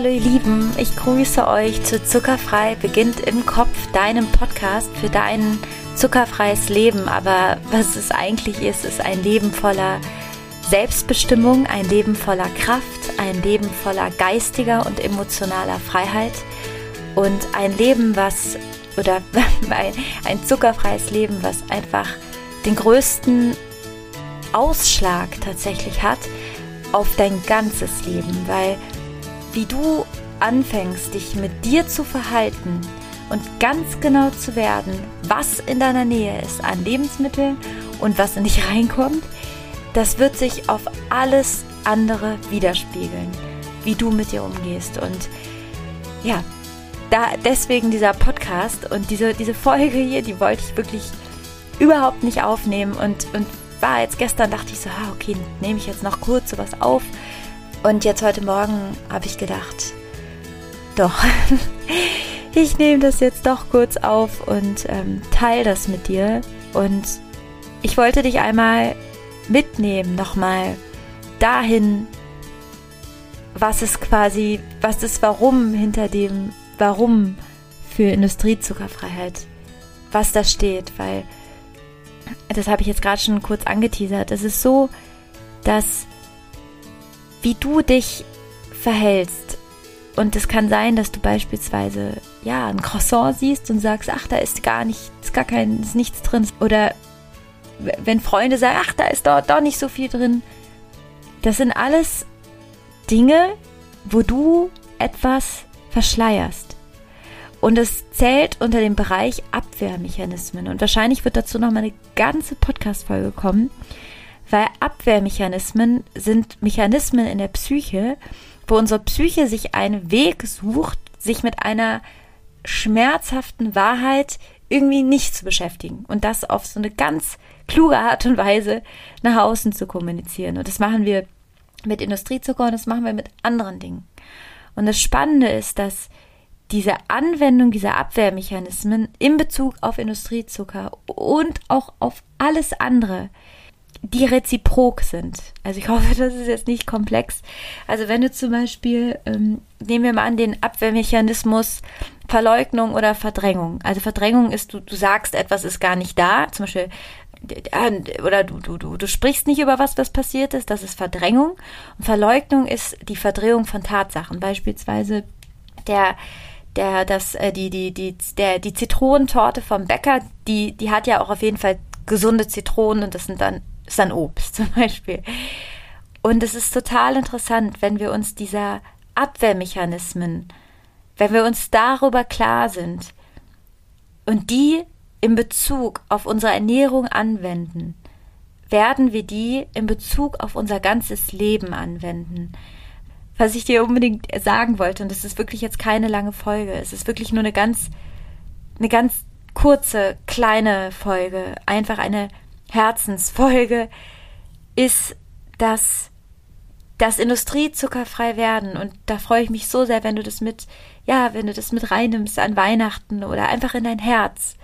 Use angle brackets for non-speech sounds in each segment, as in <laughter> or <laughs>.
Hallo ihr Lieben, ich grüße euch zu Zuckerfrei beginnt im Kopf, deinem Podcast für dein zuckerfreies Leben. Aber was es eigentlich ist, ist ein Leben voller Selbstbestimmung, ein Leben voller Kraft, ein Leben voller geistiger und emotionaler Freiheit und ein Leben, was oder <laughs> ein zuckerfreies Leben, was einfach den größten Ausschlag tatsächlich hat auf dein ganzes Leben, weil wie du anfängst, dich mit dir zu verhalten und ganz genau zu werden, was in deiner Nähe ist an Lebensmitteln und was in dich <laughs> reinkommt, das wird sich auf alles andere widerspiegeln, wie du mit dir umgehst. Und ja, da deswegen dieser Podcast und diese, diese Folge hier, die wollte ich wirklich überhaupt nicht aufnehmen und, und war jetzt gestern, dachte ich so, ah, okay, nehme ich jetzt noch kurz sowas auf. Und jetzt heute Morgen habe ich gedacht, doch, <laughs> ich nehme das jetzt doch kurz auf und ähm, teile das mit dir. Und ich wollte dich einmal mitnehmen, nochmal dahin, was ist quasi, was ist Warum hinter dem Warum für Industriezuckerfreiheit, was da steht, weil das habe ich jetzt gerade schon kurz angeteasert. Es ist so, dass wie du dich verhältst, und es kann sein, dass du beispielsweise ja ein Croissant siehst und sagst, ach, da ist gar nicht, gar kein, ist nichts drin. Oder wenn Freunde sagen, ach, da ist dort doch nicht so viel drin. Das sind alles Dinge, wo du etwas verschleierst. Und es zählt unter dem Bereich Abwehrmechanismen. Und wahrscheinlich wird dazu noch mal eine ganze Podcast-Folge kommen, weil Abwehrmechanismen sind Mechanismen in der Psyche, wo unsere Psyche sich einen Weg sucht, sich mit einer schmerzhaften Wahrheit irgendwie nicht zu beschäftigen und das auf so eine ganz kluge Art und Weise nach außen zu kommunizieren. Und das machen wir mit Industriezucker und das machen wir mit anderen Dingen. Und das Spannende ist, dass diese Anwendung dieser Abwehrmechanismen in Bezug auf Industriezucker und auch auf alles andere, die reziprok sind. Also ich hoffe, <laughs> das ist jetzt nicht komplex. Also wenn du zum Beispiel, ähm, nehmen wir mal an, den Abwehrmechanismus Verleugnung oder Verdrängung. Also Verdrängung ist, du, du sagst, etwas ist gar nicht da. Zum Beispiel, oder du, du, du, du sprichst nicht über was, was passiert ist. Das ist Verdrängung. Und Verleugnung ist die Verdrehung von Tatsachen. Beispielsweise der, der, das, äh, die, die, die, der, die Zitronentorte vom Bäcker, die, die hat ja auch auf jeden Fall gesunde Zitronen und das sind dann, ist dann Obst <laughs> zum Beispiel. Und es ist total interessant, wenn wir uns dieser Abwehrmechanismen, wenn wir uns darüber klar sind und die in Bezug auf unsere Ernährung anwenden, werden wir die in Bezug auf unser ganzes Leben anwenden was ich dir unbedingt sagen wollte, und das ist wirklich jetzt keine lange Folge, es ist wirklich nur eine ganz, eine ganz kurze, kleine Folge, einfach eine Herzensfolge, ist, dass das Industriezuckerfrei werden und da freue ich mich so sehr, wenn du das mit, ja, wenn du das mit reinnimmst an Weihnachten oder einfach in dein Herz,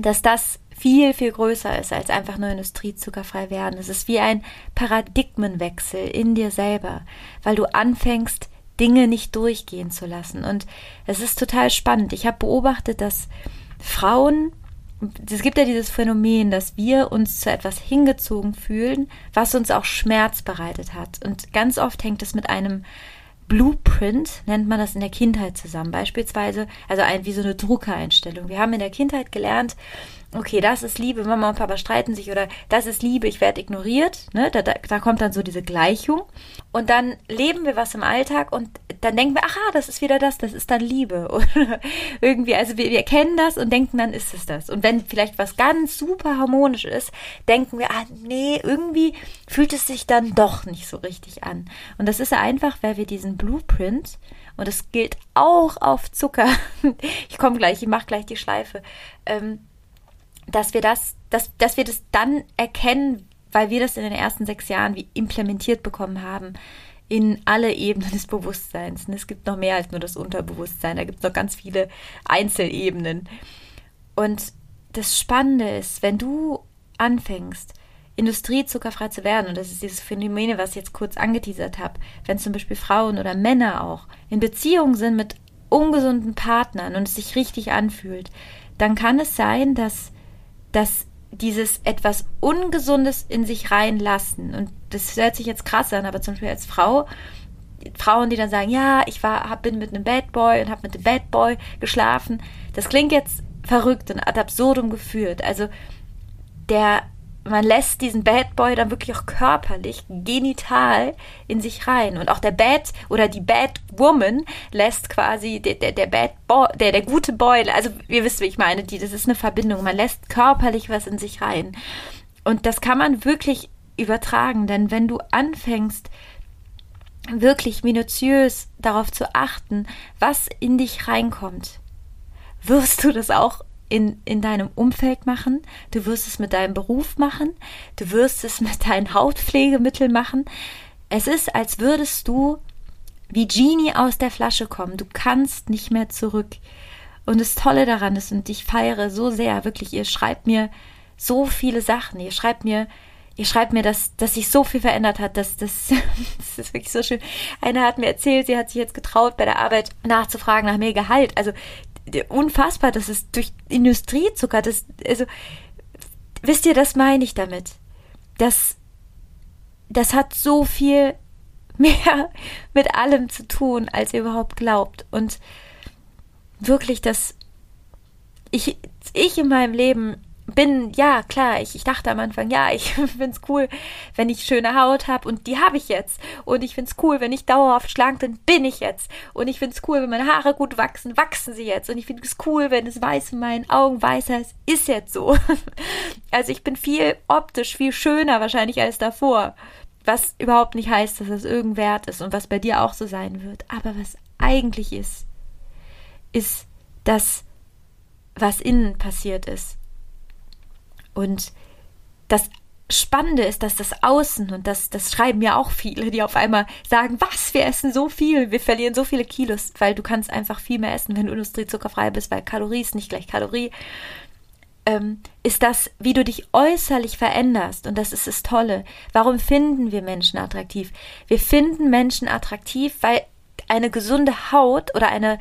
dass das viel, viel größer ist als einfach nur industriezuckerfrei werden. Es ist wie ein Paradigmenwechsel in dir selber, weil du anfängst, Dinge nicht durchgehen zu lassen. Und es ist total spannend. Ich habe beobachtet, dass Frauen, es gibt ja dieses Phänomen, dass wir uns zu etwas hingezogen fühlen, was uns auch Schmerz bereitet hat. Und ganz oft hängt es mit einem Blueprint, nennt man das in der Kindheit zusammen. Beispielsweise, also ein, wie so eine Druckereinstellung. Wir haben in der Kindheit gelernt, okay, das ist Liebe, Mama und Papa streiten sich oder das ist Liebe, ich werde ignoriert. Ne? Da, da, da kommt dann so diese Gleichung. Und dann leben wir was im Alltag und dann denken wir, aha, das ist wieder das, das ist dann Liebe. <laughs> Oder irgendwie, also wir, wir erkennen das und denken, dann ist es das. Und wenn vielleicht was ganz super harmonisch ist, denken wir, ah, nee, irgendwie fühlt es sich dann doch nicht so richtig an. Und das ist einfach, weil wir diesen Blueprint, und das gilt auch auf Zucker, <laughs> ich komme gleich, ich mache gleich die Schleife, ähm, dass wir das, dass, dass wir das dann erkennen, weil wir das in den ersten sechs Jahren wie implementiert bekommen haben in alle Ebenen des Bewusstseins. Und es gibt noch mehr als nur das Unterbewusstsein, da gibt es noch ganz viele Einzelebenen. Und das Spannende ist, wenn du anfängst, industriezuckerfrei zu werden, und das ist dieses Phänomen, was ich jetzt kurz angeteasert habe, wenn zum Beispiel Frauen oder Männer auch in Beziehungen sind mit ungesunden Partnern und es sich richtig anfühlt, dann kann es sein, dass, dass dieses etwas Ungesundes in sich reinlassen, und das hört sich jetzt krass an, aber zum Beispiel als Frau, Frauen, die dann sagen, ja, ich war, hab, bin mit einem Bad Boy und habe mit dem Bad Boy geschlafen, das klingt jetzt verrückt und ad absurdum geführt. Also der man lässt diesen Bad Boy dann wirklich auch körperlich, genital in sich rein. Und auch der Bad oder die Bad Woman lässt quasi der, der, der Bad Boy, der, der gute Boy, also ihr wisst, wie ich meine, die, das ist eine Verbindung. Man lässt körperlich was in sich rein. Und das kann man wirklich übertragen, denn wenn du anfängst, wirklich minutiös darauf zu achten, was in dich reinkommt, wirst du das auch in, in deinem Umfeld machen, du wirst es mit deinem Beruf machen, du wirst es mit deinen Hautpflegemitteln machen. Es ist, als würdest du wie Genie aus der Flasche kommen. Du kannst nicht mehr zurück. Und das Tolle daran ist, und ich feiere so sehr, wirklich, ihr schreibt mir so viele Sachen. Ihr schreibt mir, ihr schreibt mir, dass, dass sich so viel verändert hat. Dass, das, <laughs> das ist wirklich so schön. Eine hat mir erzählt, sie hat sich jetzt getraut, bei der Arbeit nachzufragen nach mehr Gehalt. Also unfassbar, das ist durch Industriezucker, das, also, wisst ihr, das meine ich damit. Das, das hat so viel <laughs> mehr mit allem zu tun, als ihr überhaupt glaubt. Und wirklich, dass ich, ich in meinem Leben bin, ja, klar, ich, ich dachte am Anfang, ja, ich <laughs> finde es cool, wenn ich schöne Haut habe und die habe ich jetzt. Und ich finde es cool, wenn ich dauerhaft schlank bin, bin ich jetzt. Und ich finde es cool, wenn meine Haare gut wachsen, wachsen sie jetzt. Und ich finde es cool, wenn es weiß in meinen Augen weißer ist, ist jetzt so. <laughs> Also ich bin viel optisch, viel schöner wahrscheinlich als davor. Was überhaupt nicht heißt, dass das irgendein Wert ist und was bei dir auch so sein wird. Aber was eigentlich ist, ist das, was innen passiert ist und das Spannende ist, dass das Außen, und das, das schreiben ja auch viele, die auf einmal sagen, was, wir essen so viel, wir verlieren so viele Kilos, weil du kannst einfach viel mehr essen, wenn du industriezuckerfrei bist, weil Kalorie ist nicht gleich Kalorie, ähm, ist das, wie du dich äußerlich veränderst. Und das ist das Tolle. Warum finden wir Menschen attraktiv? Wir finden Menschen attraktiv, weil eine gesunde Haut oder eine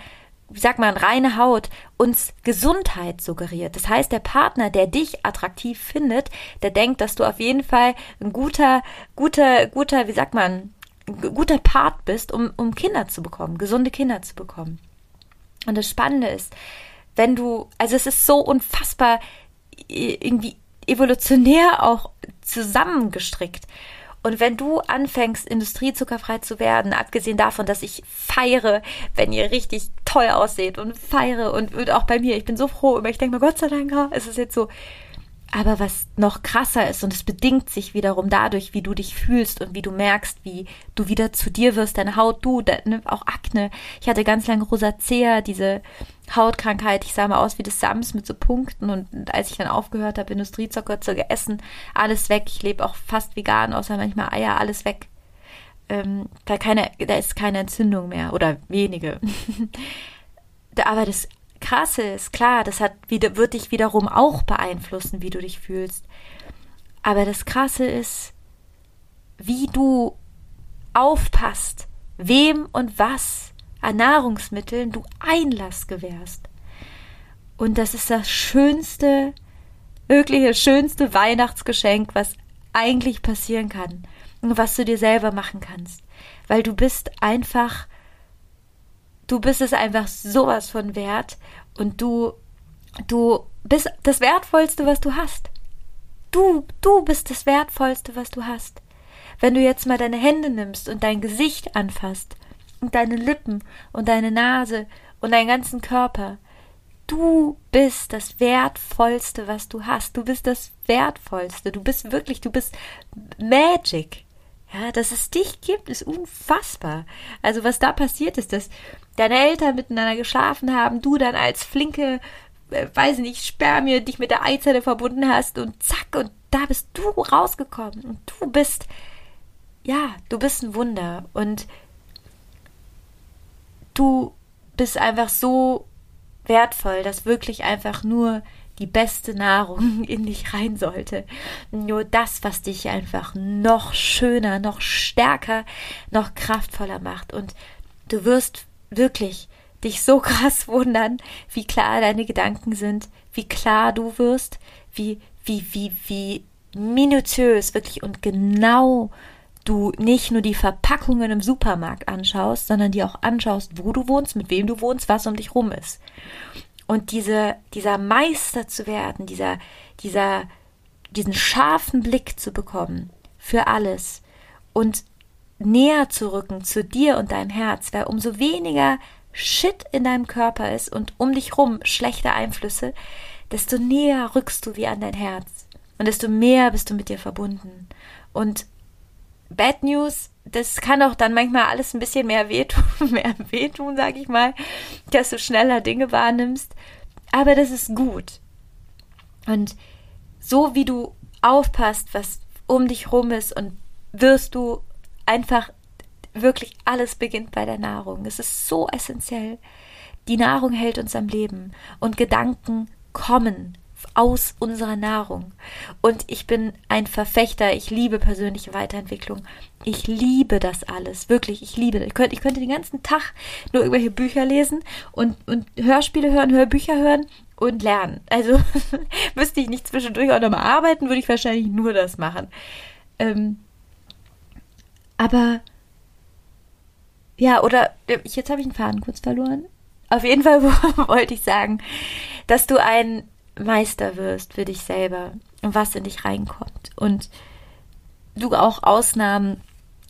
wie sagt man, reine Haut uns Gesundheit suggeriert. Das heißt, der Partner, der dich attraktiv findet, der denkt, dass du auf jeden Fall ein guter, guter, guter, wie sagt man, guter Part bist, um, um Kinder zu bekommen, gesunde Kinder zu bekommen. Und das Spannende ist, wenn du, also es ist so unfassbar irgendwie evolutionär auch zusammengestrickt. Und wenn du anfängst, industriezuckerfrei zu werden, abgesehen davon, dass ich feiere, wenn ihr richtig toll ausseht und feiere und, und auch bei mir, ich bin so froh immer, ich denke mir, Gott sei Dank, es ist jetzt so, aber was noch krasser ist, und es bedingt sich wiederum dadurch, wie du dich fühlst und wie du merkst, wie du wieder zu dir wirst, deine Haut, du, deine, auch Akne. Ich hatte ganz lange Rosacea, diese Hautkrankheit. Ich sah mal aus wie das Sams mit so Punkten. Und als ich dann aufgehört habe, Industriezucker zu essen, alles weg. Ich lebe auch fast vegan, außer manchmal Eier, alles weg. Ähm, da, keine, da ist keine Entzündung mehr oder wenige. <laughs> aber das Krasse ist, klar, das hat, wird dich wiederum auch beeinflussen, wie du dich fühlst. Aber das Krasse ist, wie du aufpasst, wem und was an Nahrungsmitteln du Einlass gewährst. Und das ist das schönste, wirklich das schönste Weihnachtsgeschenk, was eigentlich passieren kann und was du dir selber machen kannst. Weil du bist einfach du bist es einfach sowas von wert und du, du bist das Wertvollste, was du hast. Du, du bist das Wertvollste, was du hast. Wenn du jetzt mal deine Hände nimmst und dein Gesicht anfasst und deine Lippen und deine Nase und deinen ganzen Körper, du bist das Wertvollste, was du hast. Du bist das Wertvollste. Du bist wirklich, du bist Magic. Ja, dass es dich gibt, ist unfassbar. Also was da passiert ist, dass deine Eltern miteinander geschlafen haben, du dann als flinke, äh, weiß nicht, Spermie dich mit der Eizelle verbunden hast und zack, und da bist du rausgekommen. Und du bist, ja, du bist ein Wunder. Und du bist einfach so wertvoll, dass wirklich einfach nur die beste Nahrung in dich rein sollte. Nur das, was dich einfach noch schöner, noch stärker, noch kraftvoller macht. Und du wirst wirklich dich so krass <laughs> wundern, wie klar deine Gedanken sind, wie klar du wirst, wie, wie, wie, wie minutiös wirklich und genau du nicht nur die Verpackungen im Supermarkt anschaust, sondern die auch anschaust, wo du wohnst, mit wem du wohnst, was um dich rum ist. Und diese, dieser Meister zu werden, dieser, dieser, diesen scharfen Blick zu bekommen für alles und näher zu rücken zu dir und deinem Herz, weil umso weniger Shit in deinem Körper ist und um dich rum schlechte Einflüsse, desto näher rückst du wie an dein Herz und desto mehr bist du mit dir verbunden. Und Bad News, das kann auch dann manchmal alles ein bisschen mehr wehtun, <laughs> mehr wehtun, sag ich mal, dass du schneller Dinge wahrnimmst. Aber das ist gut. Und so wie du aufpasst, was um dich rum ist und wirst du einfach wirklich alles beginnt bei der Nahrung. Es ist so essentiell. Die Nahrung hält uns am Leben und Gedanken kommen aus unserer Nahrung. Und ich bin ein Verfechter, ich liebe persönliche Weiterentwicklung. Ich liebe das alles, wirklich, ich liebe das. Ich könnte, ich könnte den ganzen Tag nur irgendwelche Bücher lesen und, und Hörspiele hören, Hörbücher hören und lernen. Also <laughs> müsste ich nicht zwischendurch auch nochmal arbeiten, würde ich wahrscheinlich nur das machen. Ähm, aber ja, oder jetzt habe ich einen Faden kurz verloren. Auf jeden Fall <laughs> wollte ich sagen, dass du ein Meister wirst für dich selber und was in dich reinkommt. Und du auch Ausnahmen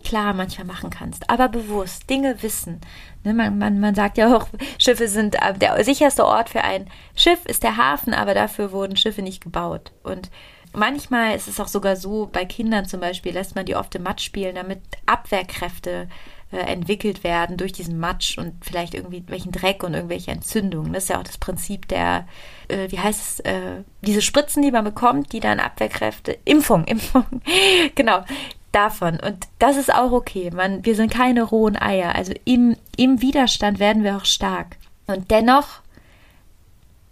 klar manchmal machen kannst, aber bewusst Dinge wissen. Ne, man, man, man sagt ja auch, Schiffe sind äh, der sicherste Ort für ein Schiff ist der Hafen, aber dafür wurden Schiffe nicht gebaut. Und manchmal ist es auch sogar so, bei Kindern zum Beispiel lässt man die oft im Matsch spielen, damit Abwehrkräfte äh, entwickelt werden durch diesen Matsch und vielleicht irgendwie welchen Dreck und irgendwelche Entzündungen. Das ist ja auch das Prinzip der, äh, wie heißt es, äh, diese Spritzen, die man bekommt, die dann Abwehrkräfte, <laughs> Impfung, Impfung, <laughs> genau, davon. Und das ist auch okay. Man, wir sind keine rohen Eier. Also im, im Widerstand werden wir auch stark. Und dennoch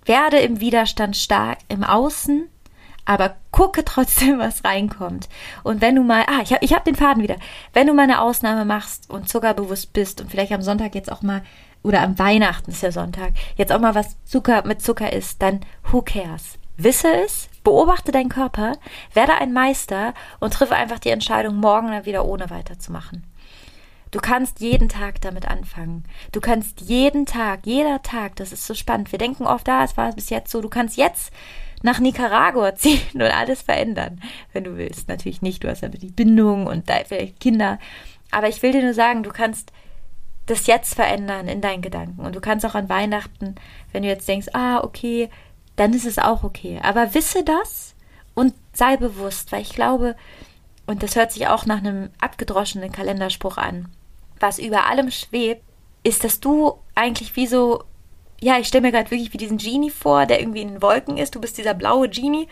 werde im Widerstand stark im Außen aber gucke trotzdem, was reinkommt. Und wenn du mal, ah, ich habe ich hab den Faden wieder. Wenn du mal eine Ausnahme machst und zuckerbewusst bist und vielleicht am Sonntag jetzt auch mal, oder am Weihnachten ist ja Sonntag, jetzt auch mal was Zucker mit Zucker isst, dann who cares? Wisse es, beobachte deinen Körper, werde ein Meister und triff einfach die Entscheidung, morgen dann wieder ohne weiterzumachen. Du kannst jeden Tag damit anfangen. Du kannst jeden Tag, jeder Tag, das ist so spannend. Wir denken oft, da, ah, es war bis jetzt so, du kannst jetzt nach Nicaragua ziehen und alles verändern, wenn du willst. Natürlich nicht, du hast aber die Bindung und da vielleicht Kinder. Aber ich will dir nur sagen, du kannst das jetzt verändern in deinen Gedanken. Und du kannst auch an Weihnachten, wenn du jetzt denkst, ah, okay, dann ist es auch okay. Aber wisse das und sei bewusst, weil ich glaube, und das hört sich auch nach einem abgedroschenen Kalenderspruch an, was über allem schwebt, ist, dass du eigentlich wie so ja, ich stelle mir gerade wirklich wie diesen Genie vor, der irgendwie in den Wolken ist. Du bist dieser blaue Genie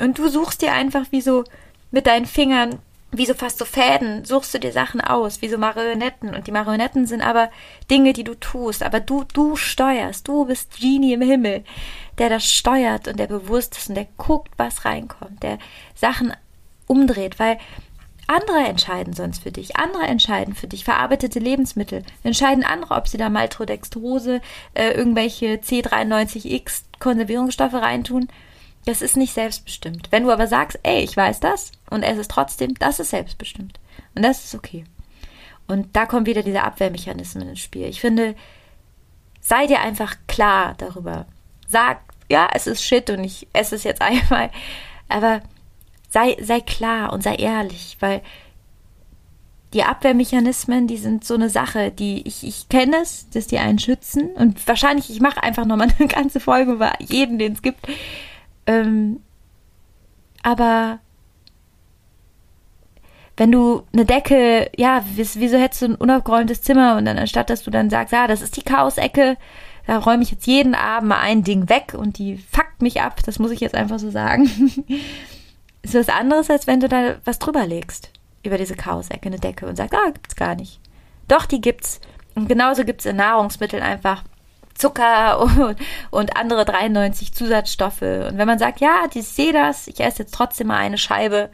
und du suchst dir einfach wie so mit deinen Fingern, wie so fast so Fäden, suchst du dir Sachen aus, wie so Marionetten. Und die Marionetten sind aber Dinge, die du tust. Aber du, du steuerst. Du bist Genie im Himmel, der das steuert und der bewusst ist und der guckt, was reinkommt, der Sachen umdreht, weil andere entscheiden sonst für dich. Andere entscheiden für dich. Verarbeitete Lebensmittel. Entscheiden andere, ob sie da Maltodextrose, äh, irgendwelche C93X Konservierungsstoffe reintun. Das ist nicht selbstbestimmt. Wenn du aber sagst, ey, ich weiß das und es ist trotzdem, das ist selbstbestimmt. Und das ist okay. Und da kommen wieder diese Abwehrmechanismen ins Spiel. Ich finde, sei dir einfach klar darüber. Sag, ja, es ist Shit und ich esse es jetzt <laughs> einmal. Aber sei, sei klar und sei ehrlich, weil die Abwehrmechanismen, die sind so eine Sache, die ich, ich kenne es, dass die einen schützen und wahrscheinlich, ich mache einfach nochmal <laughs> eine ganze Folge über jeden, den es gibt. Ähm, aber wenn du eine Decke, ja, wieso hättest du ein unaufgeräumtes Zimmer und dann anstatt, dass du dann sagst, ja, das ist die Chaosecke, da räume ich jetzt jeden Abend mal ein Ding weg und die fuckt mich ab, das muss ich jetzt einfach so sagen. <laughs> ist was anderes, als wenn du da was drüber legst. Über diese Chaosecke, eine Decke und sagst, ah, gibt's gar nicht. Doch, die gibt's. Und genauso gibt's in Nahrungsmitteln einfach Zucker <laughs> und, und andere 93 Zusatzstoffe. Und wenn man sagt, ja, ich sehe das, ich esse jetzt trotzdem mal eine Scheibe,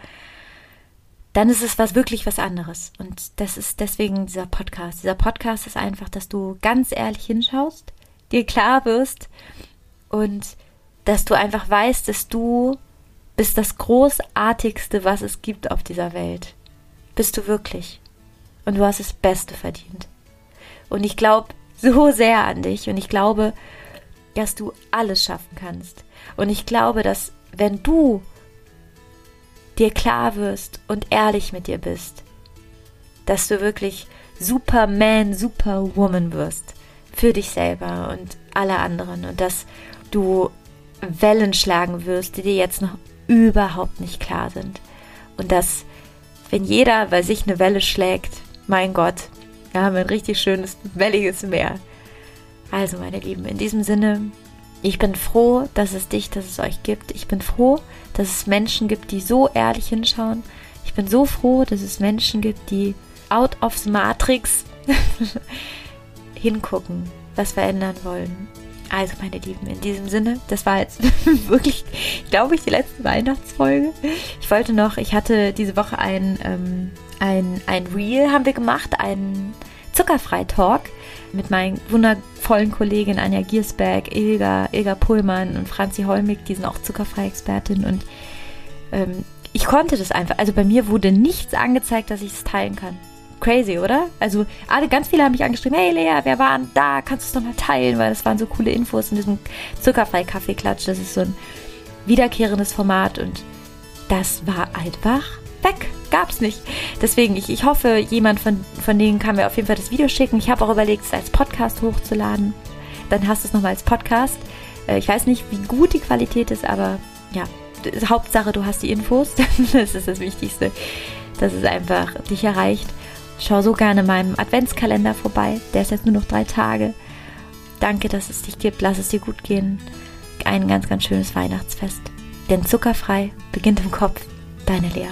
dann ist es was wirklich was anderes. Und das ist deswegen dieser Podcast. Dieser Podcast ist einfach, dass du ganz ehrlich hinschaust, dir klar wirst und dass du einfach weißt, dass du bist das Großartigste, was es gibt auf dieser Welt. Bist du wirklich. Und du hast das Beste verdient. Und ich glaube so sehr an dich und ich glaube, dass du alles schaffen kannst. Und ich glaube, dass wenn du dir klar wirst und ehrlich mit dir bist, dass du wirklich Superman, Superwoman wirst für dich selber und alle anderen und dass du Wellen schlagen wirst, die dir jetzt noch überhaupt nicht klar sind. Und dass, wenn jeder bei sich eine Welle schlägt, mein Gott, wir haben ein richtig schönes, welliges Meer. Also, meine Lieben, in diesem Sinne, ich bin froh, dass es dich, dass es euch gibt. Ich bin froh, dass es Menschen gibt, die so ehrlich hinschauen. Ich bin so froh, dass es Menschen gibt, die out of the Matrix <laughs> hingucken, was verändern wollen. Also, meine Lieben, in diesem Sinne, das war jetzt <laughs> wirklich, glaube ich, die letzte Weihnachtsfolge. Ich wollte noch, ich hatte diese Woche ein, ähm, ein, ein Reel haben wir gemacht, einen Zuckerfrei-Talk mit meinen wundervollen Kolleginnen Anja Giersberg, Ilga, Ilga Pullmann und Franzi Holmig, die sind auch Zuckerfrei-Expertin und ähm, ich konnte das einfach. Also bei mir wurde nichts angezeigt, dass ich es teilen kann. Crazy, oder? Also alle, ganz viele haben mich angeschrieben, hey Lea, wer war denn da? Kannst du es doch mal teilen? Weil das waren so coole Infos in diesem zuckerfrei Kaffeeklatsch. Das ist so ein wiederkehrendes Format und das war einfach weg. Gab's nicht. Deswegen, ich, ich hoffe, jemand von, von denen kann mir auf jeden Fall das Video schicken. Ich habe auch überlegt, es als Podcast hochzuladen. Dann hast du es nochmal als Podcast. Äh, ich weiß nicht, wie gut die Qualität ist, aber ja, Hauptsache, du hast die Infos. <laughs> das ist das Wichtigste, dass es einfach dich erreicht. Schau so gerne in meinem Adventskalender vorbei. Der ist jetzt nur noch drei Tage. Danke, dass es dich gibt. Lass es dir gut gehen. Ein ganz, ganz schönes Weihnachtsfest. Denn zuckerfrei beginnt im Kopf. Deine Lea.